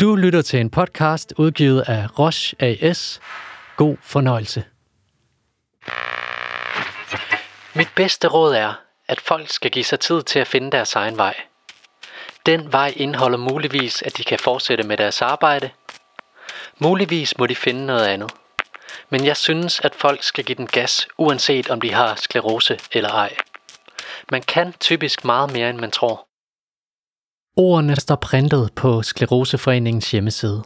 Du lytter til en podcast udgivet af Roche AS. God fornøjelse. Mit bedste råd er, at folk skal give sig tid til at finde deres egen vej. Den vej indeholder muligvis, at de kan fortsætte med deres arbejde. Muligvis må de finde noget andet. Men jeg synes, at folk skal give den gas, uanset om de har sklerose eller ej. Man kan typisk meget mere, end man tror. Ordene står printet på Skleroseforeningens hjemmeside.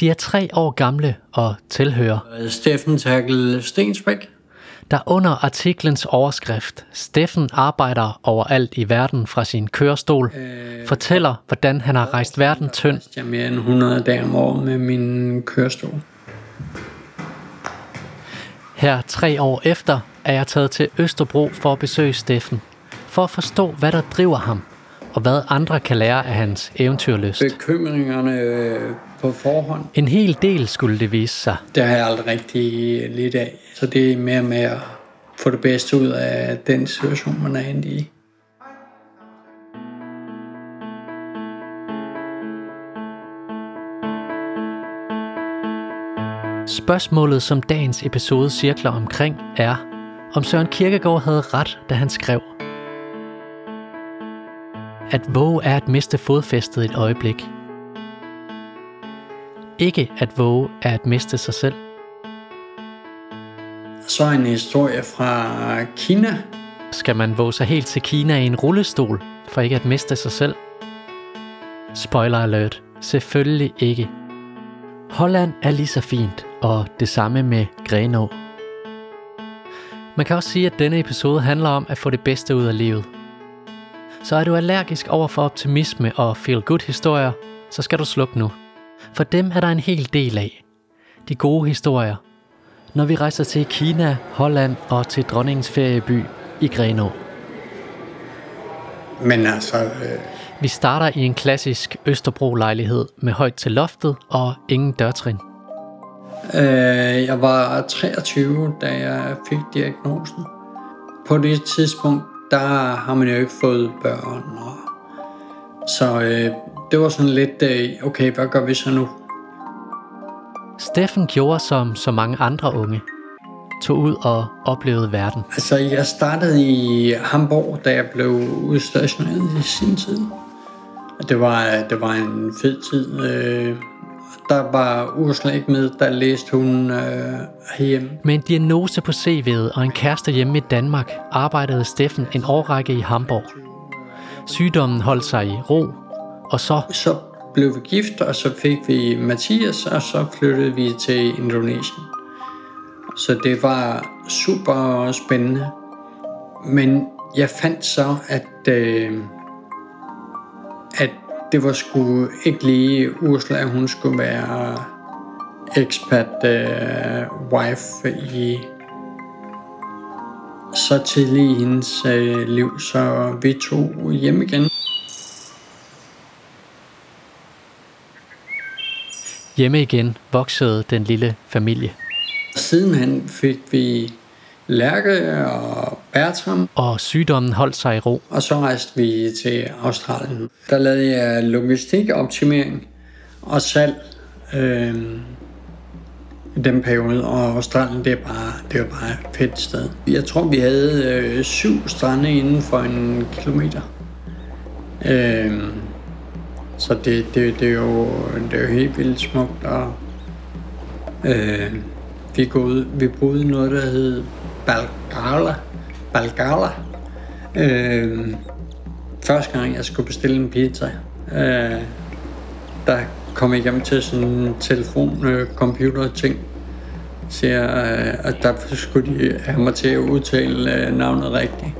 De er tre år gamle og tilhører, Steffen Terkel Stensbæk. der under artiklens overskrift Steffen arbejder overalt i verden fra sin kørestol, fortæller, hvordan han har rejst verden tynd Jeg er mere end 100 dage om året med min kørestol. Her tre år efter er jeg taget til Østerbro for at besøge Steffen, for at forstå, hvad der driver ham, og hvad andre kan lære af hans eventyrlyst. Bekymringerne øh, på forhånd, En hel del skulle det vise sig. det har jeg aldrig rigtig lidt af. Så det er mere med at få det bedste ud af den situation, man er inde i. Spørgsmålet, som dagens episode cirkler omkring, er, om Søren Kierkegaard havde ret, da han skrev, at våge er at miste fodfæstet et øjeblik. Ikke at våge er at miste sig selv. Så en historie fra Kina. Skal man våge sig helt til Kina i en rullestol, for ikke at miste sig selv? Spoiler alert. Selvfølgelig ikke. Holland er lige så fint, og det samme med Grenå. Man kan også sige, at denne episode handler om at få det bedste ud af livet. Så er du allergisk over for optimisme og feel-good historier, så skal du slukke nu. For dem er der en hel del af. De gode historier. Når vi rejser til Kina, Holland og til dronningens ferieby i Grenå. Men altså, øh, Vi starter i en klassisk Østerbro-lejlighed med højt til loftet og ingen dørtrin. øh, jeg var 23, da jeg fik diagnosen. På det tidspunkt, der har man jo ikke fået børn. Og, så øh, det var sådan lidt, øh, okay, hvad gør vi så nu? Steffen gjorde som så mange andre unge. Tog ud og oplevede verden. Altså, jeg startede i Hamburg, da jeg blev udstationeret i sin tid. Og Det var, det var en fed tid. Øh, der var Ursula ikke med, der læste hun øh, herhjemme. Med en diagnose på CV'et og en kæreste hjemme i Danmark, arbejdede Steffen en årrække i Hamburg. Sygdommen holdt sig i ro, og så Så blev vi gift, og så fik vi Mathias, og så flyttede vi til Indonesien. Så det var super spændende. Men jeg fandt så, at, øh, at det var sgu ikke lige Ursula, hun skulle være expat øh, wife i så tidligt i hendes øh, liv, så vi tog hjem igen. hjemme igen voksede den lille familie. Sidenhen fik vi Lærke og Bertram, Og sygdommen holdt sig i ro. og så rejste vi til Australien. Der lavede jeg logistikoptimering og salg øh, i den periode, og Australien det er bare, det er bare et fedt sted. Jeg tror, vi havde øh, syv strande inden for en kilometer. Øh, så det, det, det, er jo, det er jo helt vildt smukt, og øh, vi, går ud, vi boede noget, der hed Balgala. Balgala. Øh, første gang, jeg skulle bestille en pizza, øh, der kom jeg hjem til sådan en telefon, øh, computer ting. Siger, øh, at der skulle de have mig til at udtale øh, navnet rigtigt.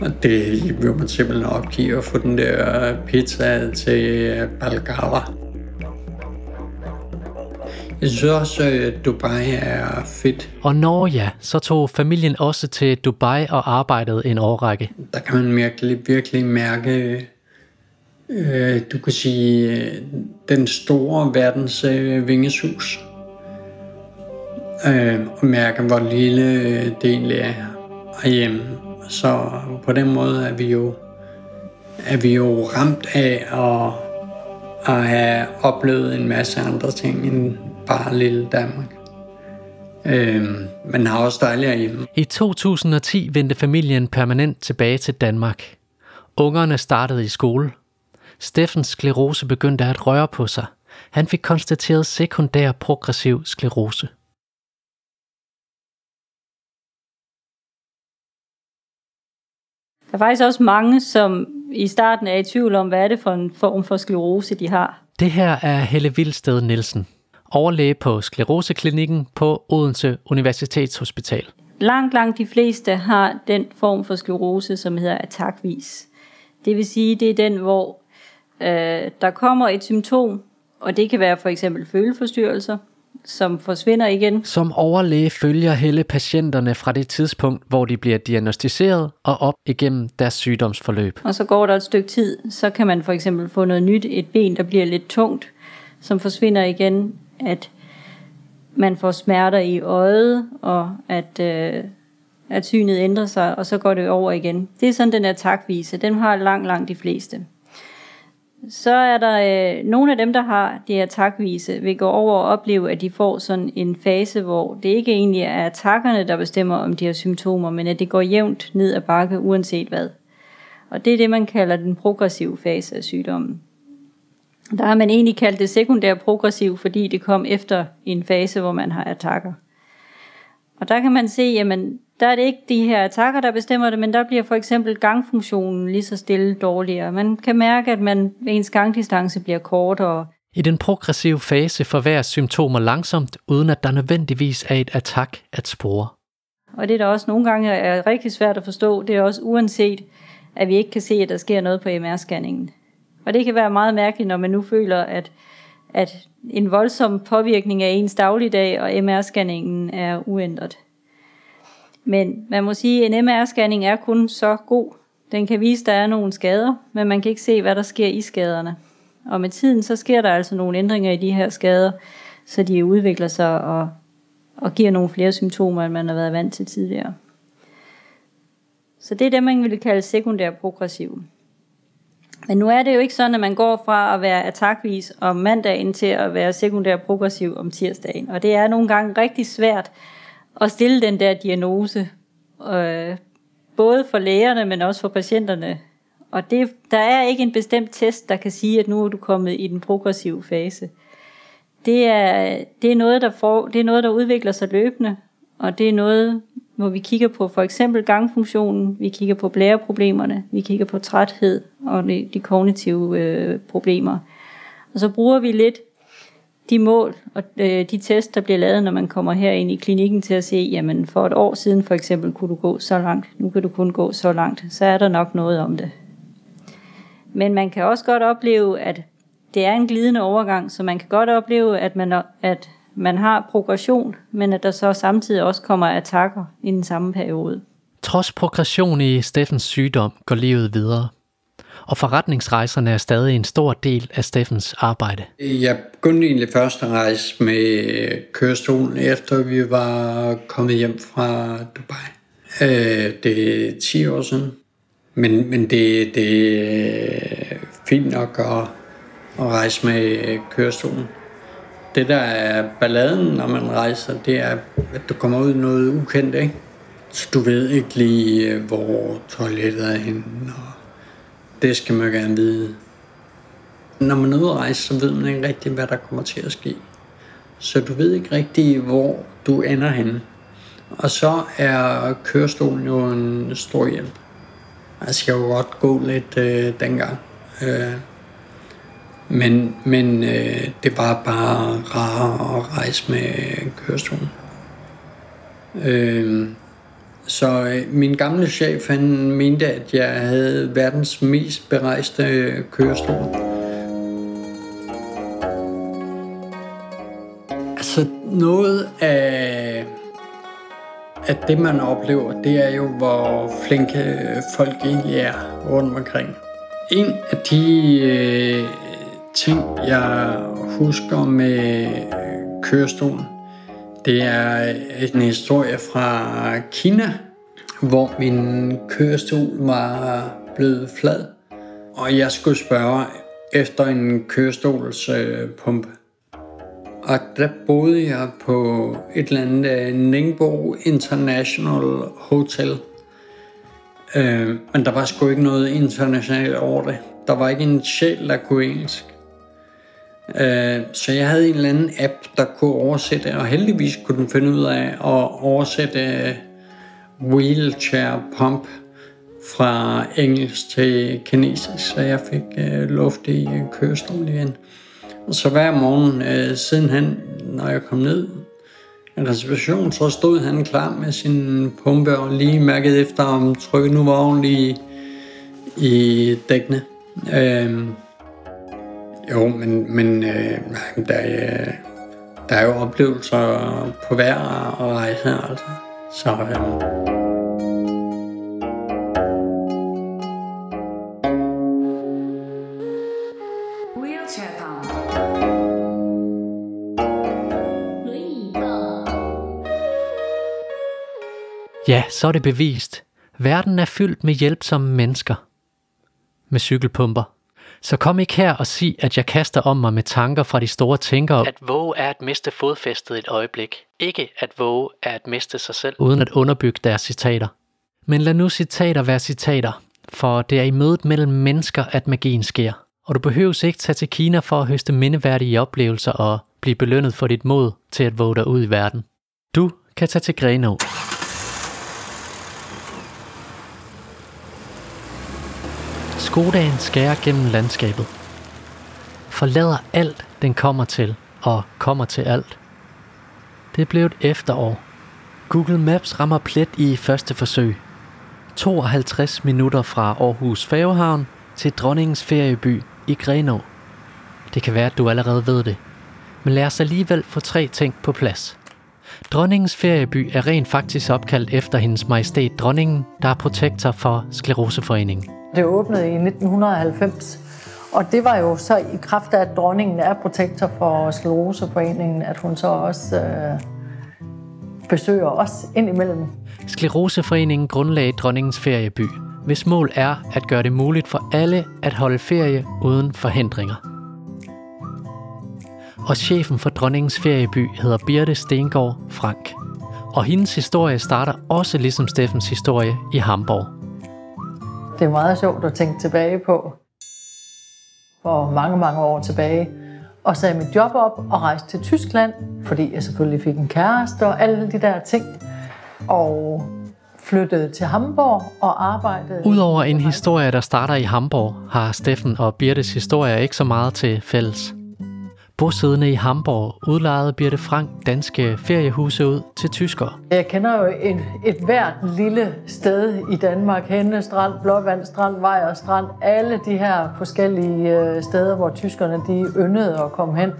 Og det vil man simpelthen opgive at få den der pizza til øh, Balgala. Jeg synes også, at Dubai er fedt. Og når ja, så tog familien også til Dubai og arbejdede en årrække. Der kan man virkelig, virkelig mærke, øh, du kan sige, øh, den store verdens øh, vingesus. Øh, og mærke, hvor lille øh, det egentlig er herhjemme. Så på den måde er vi jo, er vi jo ramt af at, at have oplevet en masse andre ting end bare lille Danmark. Øhm, men har også dejligt hjemme. I 2010 vendte familien permanent tilbage til Danmark. Ungerne startede i skole. Steffens sklerose begyndte at røre på sig. Han fik konstateret sekundær progressiv sklerose. Der er faktisk også mange, som i starten er i tvivl om, hvad er det for en form for sklerose, de har. Det her er Helle Vildsted Nielsen, overlæge på skleroseklinikken på Odense Universitetshospital. Langt, langt de fleste har den form for sklerose, som hedder attackvis. Det vil sige, det er den, hvor øh, der kommer et symptom, og det kan være for eksempel føleforstyrrelser, som forsvinder igen. Som overlæge følger Helle patienterne fra det tidspunkt, hvor de bliver diagnostiseret og op igennem deres sygdomsforløb. Og så går der et stykke tid, så kan man for eksempel få noget nyt, et ben, der bliver lidt tungt, som forsvinder igen, at man får smerter i øjet, og at, øh, at synet ændrer sig, og så går det over igen. Det er sådan den der takvise. Den har langt, langt de fleste. Så er der øh, nogle af dem, der har det her takvise, vil gå over og opleve, at de får sådan en fase, hvor det ikke egentlig er takkerne, der bestemmer om de har symptomer, men at det går jævnt ned ad bakke, uanset hvad. Og det er det, man kalder den progressive fase af sygdommen. Der har man egentlig kaldt det sekundær progressiv, fordi det kom efter en fase, hvor man har attacker. Og der kan man se, jamen der er det ikke de her attacker, der bestemmer det, men der bliver for eksempel gangfunktionen lige så stille dårligere. Man kan mærke, at man, ens gangdistance bliver kortere. I den progressive fase forværres symptomer langsomt, uden at der nødvendigvis er et attack at spore. Og det, der også nogle gange er rigtig svært at forstå, det er også uanset, at vi ikke kan se, at der sker noget på MR-scanningen. Og det kan være meget mærkeligt, når man nu føler, at, at en voldsom påvirkning af ens dagligdag og MR-scanningen er uændret. Men man må sige, at en MR-scanning er kun så god. Den kan vise, at der er nogle skader, men man kan ikke se, hvad der sker i skaderne. Og med tiden, så sker der altså nogle ændringer i de her skader, så de udvikler sig og, og giver nogle flere symptomer, end man har været vant til tidligere. Så det er det, man vil kalde sekundær progressiv. Men nu er det jo ikke sådan, at man går fra at være attackvis om mandagen til at være sekundær progressiv om tirsdagen. Og det er nogle gange rigtig svært at stille den der diagnose, øh, både for lægerne, men også for patienterne. Og det, der er ikke en bestemt test, der kan sige, at nu er du kommet i den progressive fase. Det er, det er, noget, der, får, det er noget, der udvikler sig løbende, og det er noget, hvor vi kigger på for eksempel gangfunktionen, vi kigger på blæreproblemerne, vi kigger på træthed og de, de kognitive øh, problemer. Og så bruger vi lidt de mål og øh, de test, der bliver lavet, når man kommer her ind i klinikken til at se, jamen for et år siden for eksempel kunne du gå så langt, nu kan du kun gå så langt, så er der nok noget om det. Men man kan også godt opleve, at det er en glidende overgang, så man kan godt opleve, at man, at man har progression, men at der så samtidig også kommer attacker i den samme periode. Trods progression i Steffens sygdom går livet videre og forretningsrejserne er stadig en stor del af Steffens arbejde. Jeg begyndte egentlig først at rejse med kørestolen, efter vi var kommet hjem fra Dubai. Øh, det er 10 år siden. Men, men det, det er fint nok at, at rejse med kørestolen. Det der er balladen, når man rejser, det er, at du kommer ud i noget ukendt, ikke? Så du ved ikke lige, hvor toilettet er henne, og det skal man gerne vide. Når man er ude at rejse, så ved man ikke rigtig, hvad der kommer til at ske. Så du ved ikke rigtig, hvor du ender henne. Og så er kørestolen jo en stor hjælp. Jeg skal jo godt gå lidt øh, dengang. Øh, men men øh, det var bare rarere at rejse med kørestolen. Øh, så øh, min gamle chef, han mente, at jeg havde verdens mest berejste øh, kørestol. Altså noget af, af det, man oplever, det er jo, hvor flinke folk egentlig er rundt omkring. En af de øh, ting, jeg husker med øh, kørestolen, det er en historie fra Kina, hvor min kørestol var blevet flad. Og jeg skulle spørge efter en kørestolspumpe. Og der boede jeg på et eller andet øh, Ningbo International Hotel. Øh, men der var sgu ikke noget internationalt over det. Der var ikke en sjæl, der kunne engelsk. Øh, så jeg havde en eller anden app, der kunne oversætte, og heldigvis kunne den finde ud af at oversætte øh, wheelchair pump fra engelsk til kinesisk, så jeg fik øh, luft i kørestolen igen. Og så hver morgen øh, når jeg kom ned i reservation, så stod han klar med sin pumpe og lige mærket efter, om trykket nu var ordentligt i, i dækkene. Øh, jo, men, men øh, der, er, der er jo oplevelser på hver rejse, altså. Så øh, Ja, så er det bevist. Verden er fyldt med hjælpsomme mennesker. Med cykelpumper. Så kom ikke her og sig, at jeg kaster om mig med tanker fra de store tænkere. At våge er at miste fodfæstet et øjeblik. Ikke at våge er at miste sig selv, uden at underbygge deres citater. Men lad nu citater være citater, for det er i mødet mellem mennesker, at magien sker. Og du behøves ikke tage til Kina for at høste mindeværdige oplevelser og blive belønnet for dit mod til at våge dig ud i verden. Du kan tage til Grenå. Skodaen skærer gennem landskabet. Forlader alt, den kommer til, og kommer til alt. Det blev et efterår. Google Maps rammer plet i første forsøg. 52 minutter fra Aarhus Færgehavn til dronningens ferieby i Grenå. Det kan være, at du allerede ved det. Men lad os alligevel få tre ting på plads. Dronningens ferieby er rent faktisk opkaldt efter hendes majestæt dronningen, der er protektor for Skleroseforeningen. Det åbnede i 1990, og det var jo så i kraft af, at dronningen er protektor for Skleroseforeningen, at hun så også øh, besøger os indimellem. Skleroseforeningen grundlagde dronningens ferieby, hvis mål er at gøre det muligt for alle at holde ferie uden forhindringer. Og chefen for dronningens ferieby hedder Birte Stengård Frank. Og hendes historie starter også ligesom Steffens historie i Hamburg. Det er meget sjovt at tænke tilbage på, for mange, mange år tilbage, og sagde mit job op og rejste til Tyskland, fordi jeg selvfølgelig fik en kæreste og alle de der ting. Og flyttede til Hamburg og arbejdede... Udover en historie, der starter i Hamburg, har Steffen og Birtes historie ikke så meget til fælles. Bosiddende i Hamburg udlejede Birte Frank danske feriehuse ud til tyskere. Jeg kender jo et, et hvert lille sted i Danmark. Henne Strand, Blåvand Strand, Vejer Strand. Alle de her forskellige øh, steder, hvor tyskerne de yndede at komme hen.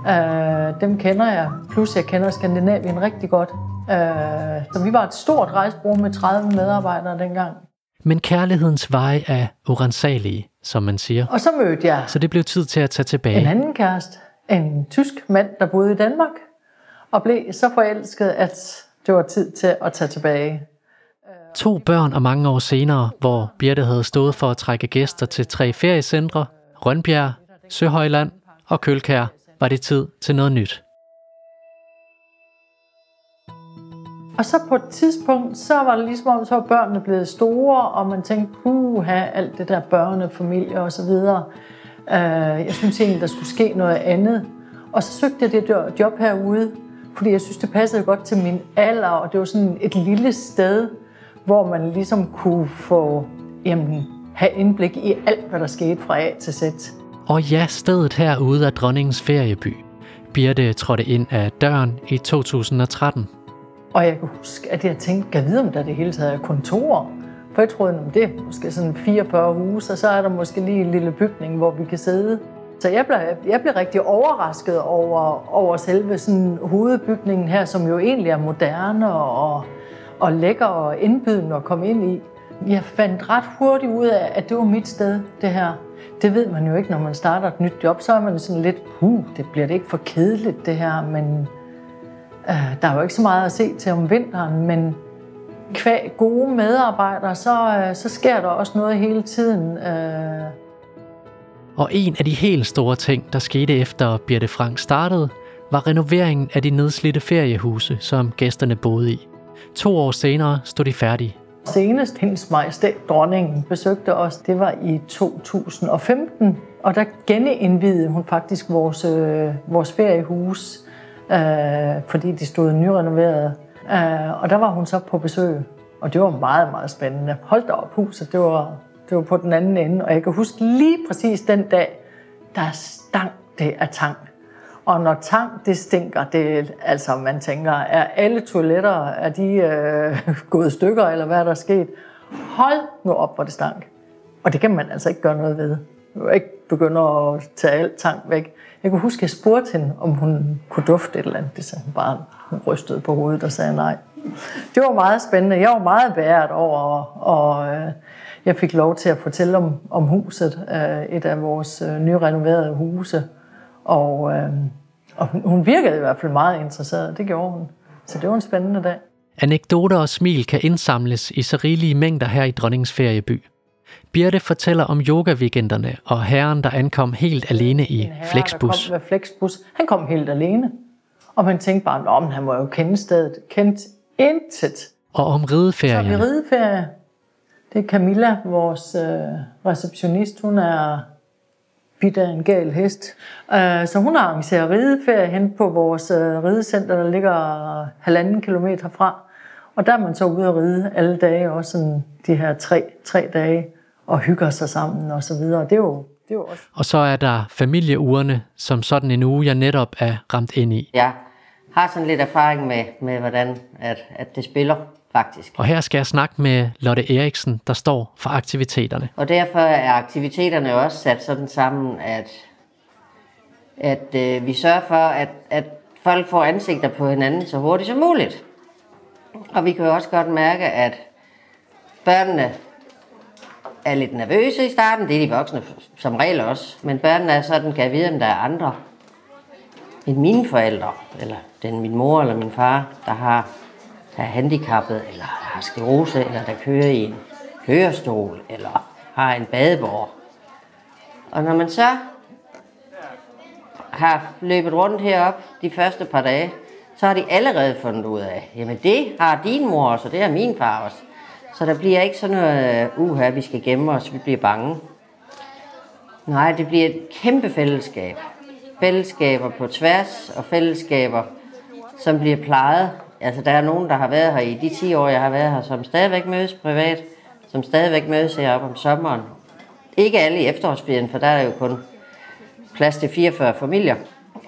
Uh, dem kender jeg. Plus jeg kender Skandinavien rigtig godt. Uh, så vi var et stort rejsbrug med 30 medarbejdere dengang. Men kærlighedens veje er urensagelige, som man siger. Og så mødte jeg Så det blev tid til at tage tilbage. en anden kæreste, en tysk mand, der boede i Danmark, og blev så forelsket, at det var tid til at tage tilbage. To børn og mange år senere, hvor Birte havde stået for at trække gæster til tre feriecentre, Rønbjerg, Søhøjland og Kølkær, var det tid til noget nyt. Og så på et tidspunkt, så var det ligesom om, så var børnene blevet store, og man tænkte, puha, alt det der børnefamilie og så videre. Uh, jeg synes egentlig, der skulle ske noget andet. Og så søgte jeg det job herude, fordi jeg synes, det passede godt til min alder, og det var sådan et lille sted, hvor man ligesom kunne få, jamen, have indblik i alt, hvad der skete fra A til Z. Og ja, stedet herude er dronningens ferieby. Birte trådte ind af døren i 2013. Og jeg kan huske, at jeg tænkte, kan jeg vide, om der det hele taget er kontor? For jeg troede, at det er måske sådan 44 huse, og så er der måske lige en lille bygning, hvor vi kan sidde. Så jeg blev, jeg blev rigtig overrasket over, over selve sådan hovedbygningen her, som jo egentlig er moderne og, og lækker og indbydende at komme ind i. Jeg fandt ret hurtigt ud af, at det var mit sted, det her. Det ved man jo ikke, når man starter et nyt job. Så er man sådan lidt, huh, det bliver det ikke for kedeligt, det her. Men der er jo ikke så meget at se til om vinteren, men kvæg gode medarbejdere, så, øh, så sker der også noget hele tiden. Øh. Og en af de helt store ting, der skete efter Birte Frank startede, var renoveringen af de nedslidte feriehuse, som gæsterne boede i. To år senere stod de færdige. Senest hendes majestæt dronningen besøgte os, det var i 2015, og der genindvidede hun faktisk vores, øh, vores feriehus, øh, fordi de stod nyrenoveret. Øh, og der var hun så på besøg, og det var meget, meget spændende. Hold da op huset, det var, det var på den anden ende, og jeg kan huske lige præcis den dag, der stank det af tang. Og når tang, det stinker, det, altså man tænker, er alle toiletter, er de øh, gået i stykker, eller hvad er der sket? Hold nu op, hvor det stank. Og det kan man altså ikke gøre noget ved. Jeg kan ikke begynde at tage alt tang væk. Jeg kunne huske, at jeg spurgte hende, om hun kunne dufte et eller andet. Det sagde hun bare. Hun rystede på hovedet og sagde nej. Det var meget spændende. Jeg var meget værd over, og øh, jeg fik lov til at fortælle om, om huset, øh, et af vores øh, nyrenoverede huse. Og, og hun virkede i hvert fald meget interesseret. Det gjorde hun. Så det var en spændende dag. Anekdoter og smil kan indsamles i så rigelige mængder her i Dronningens Ferieby. Birte fortæller om yoga-weekenderne og herren, der ankom helt alene i herre, Flexbus. Der kom med Flexbus. Han kom helt alene. Og man tænkte bare, at han må jo kende stedet. Kendt intet. Og om rideferien. Så vi rideferie. Det er Camilla, vores øh, receptionist. Hun er bidt af en gal hest. Øh, så hun arrangerer rideferie hen på vores øh, ridecenter, der ligger halvanden kilometer fra. Og der er man så ude at ride alle dage, også sådan de her tre, tre dage, og hygger sig sammen og så videre. Det er jo, det er jo også... Og så er der familieugerne, som sådan en uge, jeg netop er ramt ind i. Ja, har sådan lidt erfaring med, med hvordan at, at det spiller faktisk. Og her skal jeg snakke med Lotte Eriksen, der står for aktiviteterne. Og derfor er aktiviteterne også sat sådan sammen, at, at øh, vi sørger for, at, at folk får ansigter på hinanden så hurtigt som muligt. Og vi kan jo også godt mærke, at børnene er lidt nervøse i starten. Det er de voksne som regel også. Men børnene er sådan, kan jeg vide, om der er andre end mine forældre, eller den min mor eller min far, der har der er handicappet, eller der har sklerose, eller der kører i en kørestol, eller har en badebord. Og når man så har løbet rundt herop de første par dage, så har de allerede fundet ud af, jamen det har din mor også, og det har min far også. Så der bliver ikke sådan noget, øh, uha, vi skal gemme os, vi bliver bange. Nej, det bliver et kæmpe fællesskab. Fællesskaber på tværs, og fællesskaber, som bliver plejet. Altså, der er nogen, der har været her i de 10 år, jeg har været her, som stadigvæk mødes privat, som stadigvæk mødes heroppe om sommeren. Ikke alle i efterårsferien, for der er jo kun plads til 44 familier.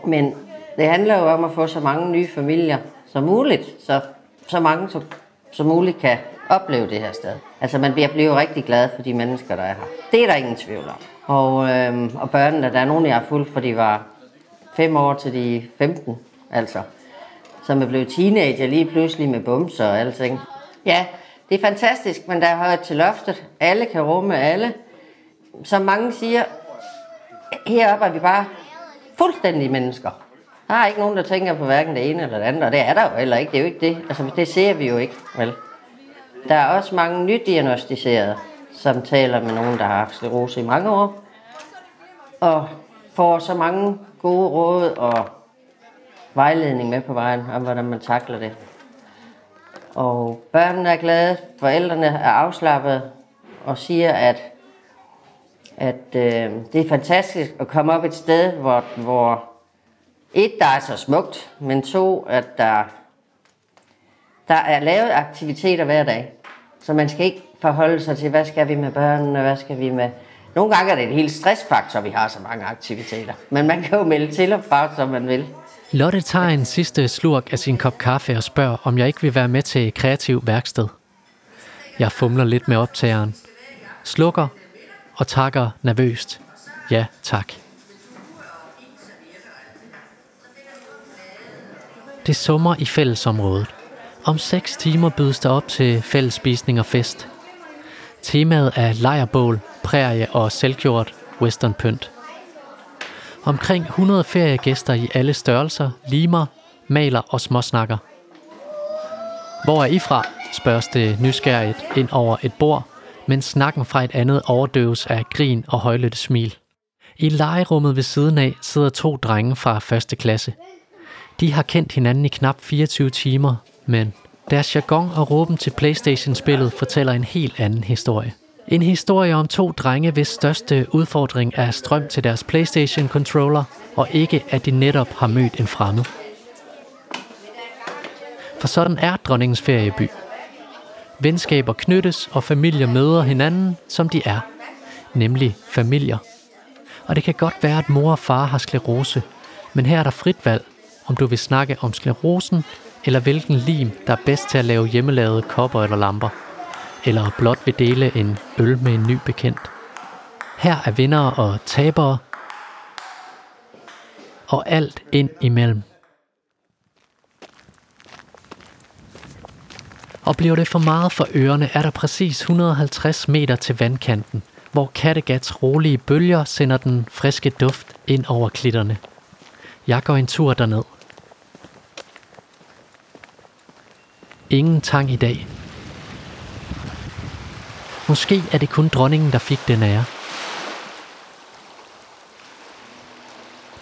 Men det handler jo om at få så mange nye familier som muligt, så, så mange som, som muligt kan opleve det her sted. Altså man bliver, bliver rigtig glad for de mennesker, der er her. Det er der ingen tvivl om. Og, øhm, og børnene, der er nogen, jeg har fulgt, for de var 5 år til de 15, altså. Som er blevet teenager lige pludselig med bumser og alting. Ja, det er fantastisk, men der er højt til loftet. Alle kan rumme alle. Som mange siger, heroppe er vi bare fuldstændige mennesker. Der er ikke nogen, der tænker på hverken det ene eller det andet, og det er der jo heller ikke. Det er jo ikke det. Altså, det ser vi jo ikke, vel? Der er også mange nydiagnostiserede, som taler med nogen, der har haft sklerose i mange år, og får så mange gode råd og vejledning med på vejen om, hvordan man takler det. Og børnene er glade, forældrene er afslappet og siger, at, at øh, det er fantastisk at komme op et sted, hvor, hvor et, der er så smukt, men to, at der, der er lavet aktiviteter hver dag. Så man skal ikke forholde sig til, hvad skal vi med børnene, hvad skal vi med... Nogle gange er det en helt stressfaktor, vi har så mange aktiviteter. Men man kan jo melde til og fra, som man vil. Lotte tager en sidste slurk af sin kop kaffe og spørger, om jeg ikke vil være med til kreativ værksted. Jeg fumler lidt med optageren, slukker og takker nervøst. Ja, tak. Det summer i fællesområdet. Om seks timer bydes der op til fællesspisning og fest. Temaet er lejrbål, prærie og selvgjort western pynt. Omkring 100 feriegæster i alle størrelser limer, maler og småsnakker. Hvor er I fra? spørges det nysgerrigt ind over et bord, men snakken fra et andet overdøves af grin og højlytte smil. I legerummet ved siden af sidder to drenge fra første klasse. De har kendt hinanden i knap 24 timer, men deres jargon og råben til Playstation-spillet fortæller en helt anden historie. En historie om to drenge, hvis største udfordring er strøm til deres Playstation-controller, og ikke at de netop har mødt en fremmed. For sådan er dronningens ferieby. Venskaber knyttes, og familier møder hinanden, som de er. Nemlig familier. Og det kan godt være, at mor og far har sklerose, men her er der frit valg, om du vil snakke om sklerosen, eller hvilken lim, der er bedst til at lave hjemmelavede kopper eller lamper, eller blot vil dele en øl med en ny bekendt. Her er vinder og tabere, og alt ind imellem. Og bliver det for meget for ørerne, er der præcis 150 meter til vandkanten, hvor Kattegats rolige bølger sender den friske duft ind over klitterne. Jeg går en tur derned. Ingen tang i dag. Måske er det kun dronningen, der fik den ære.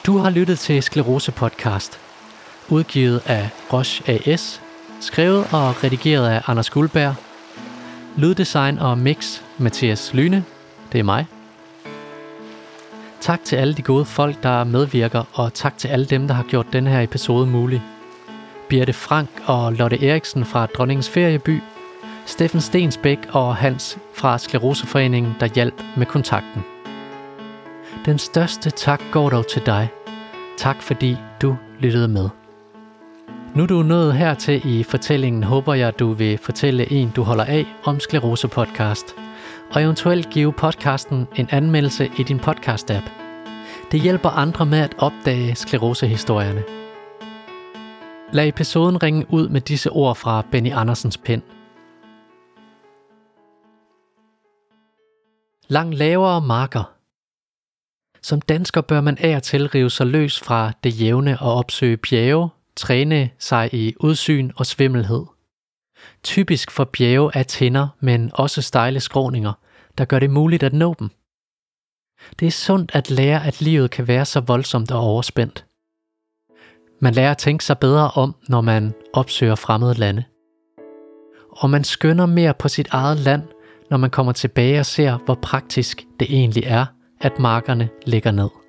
Du har lyttet til Sklerose Podcast, udgivet af Roche AS, skrevet og redigeret af Anders Guldberg, lyddesign og mix Mathias Lyne, det er mig. Tak til alle de gode folk, der medvirker, og tak til alle dem, der har gjort den her episode mulig. Birte Frank og Lotte Eriksen fra Dronningens Ferieby, Steffen Stensbæk og Hans fra Skleroseforeningen, der hjalp med kontakten. Den største tak går dog til dig. Tak fordi du lyttede med. Nu du er nået hertil i fortællingen, håber jeg, du vil fortælle en, du holder af, om Sklerose Podcast. Og eventuelt give podcasten en anmeldelse i din podcast-app. Det hjælper andre med at opdage sklerosehistorierne. Lad episoden ringe ud med disse ord fra Benny Andersens pen. Lang lavere marker. Som dansker bør man af og til rive sig løs fra det jævne og opsøge bjerge, træne sig i udsyn og svimmelhed. Typisk for bjerge er tænder, men også stejle skråninger, der gør det muligt at nå dem. Det er sundt at lære, at livet kan være så voldsomt og overspændt. Man lærer at tænke sig bedre om, når man opsøger fremmede lande. Og man skynder mere på sit eget land, når man kommer tilbage og ser, hvor praktisk det egentlig er, at markerne ligger ned.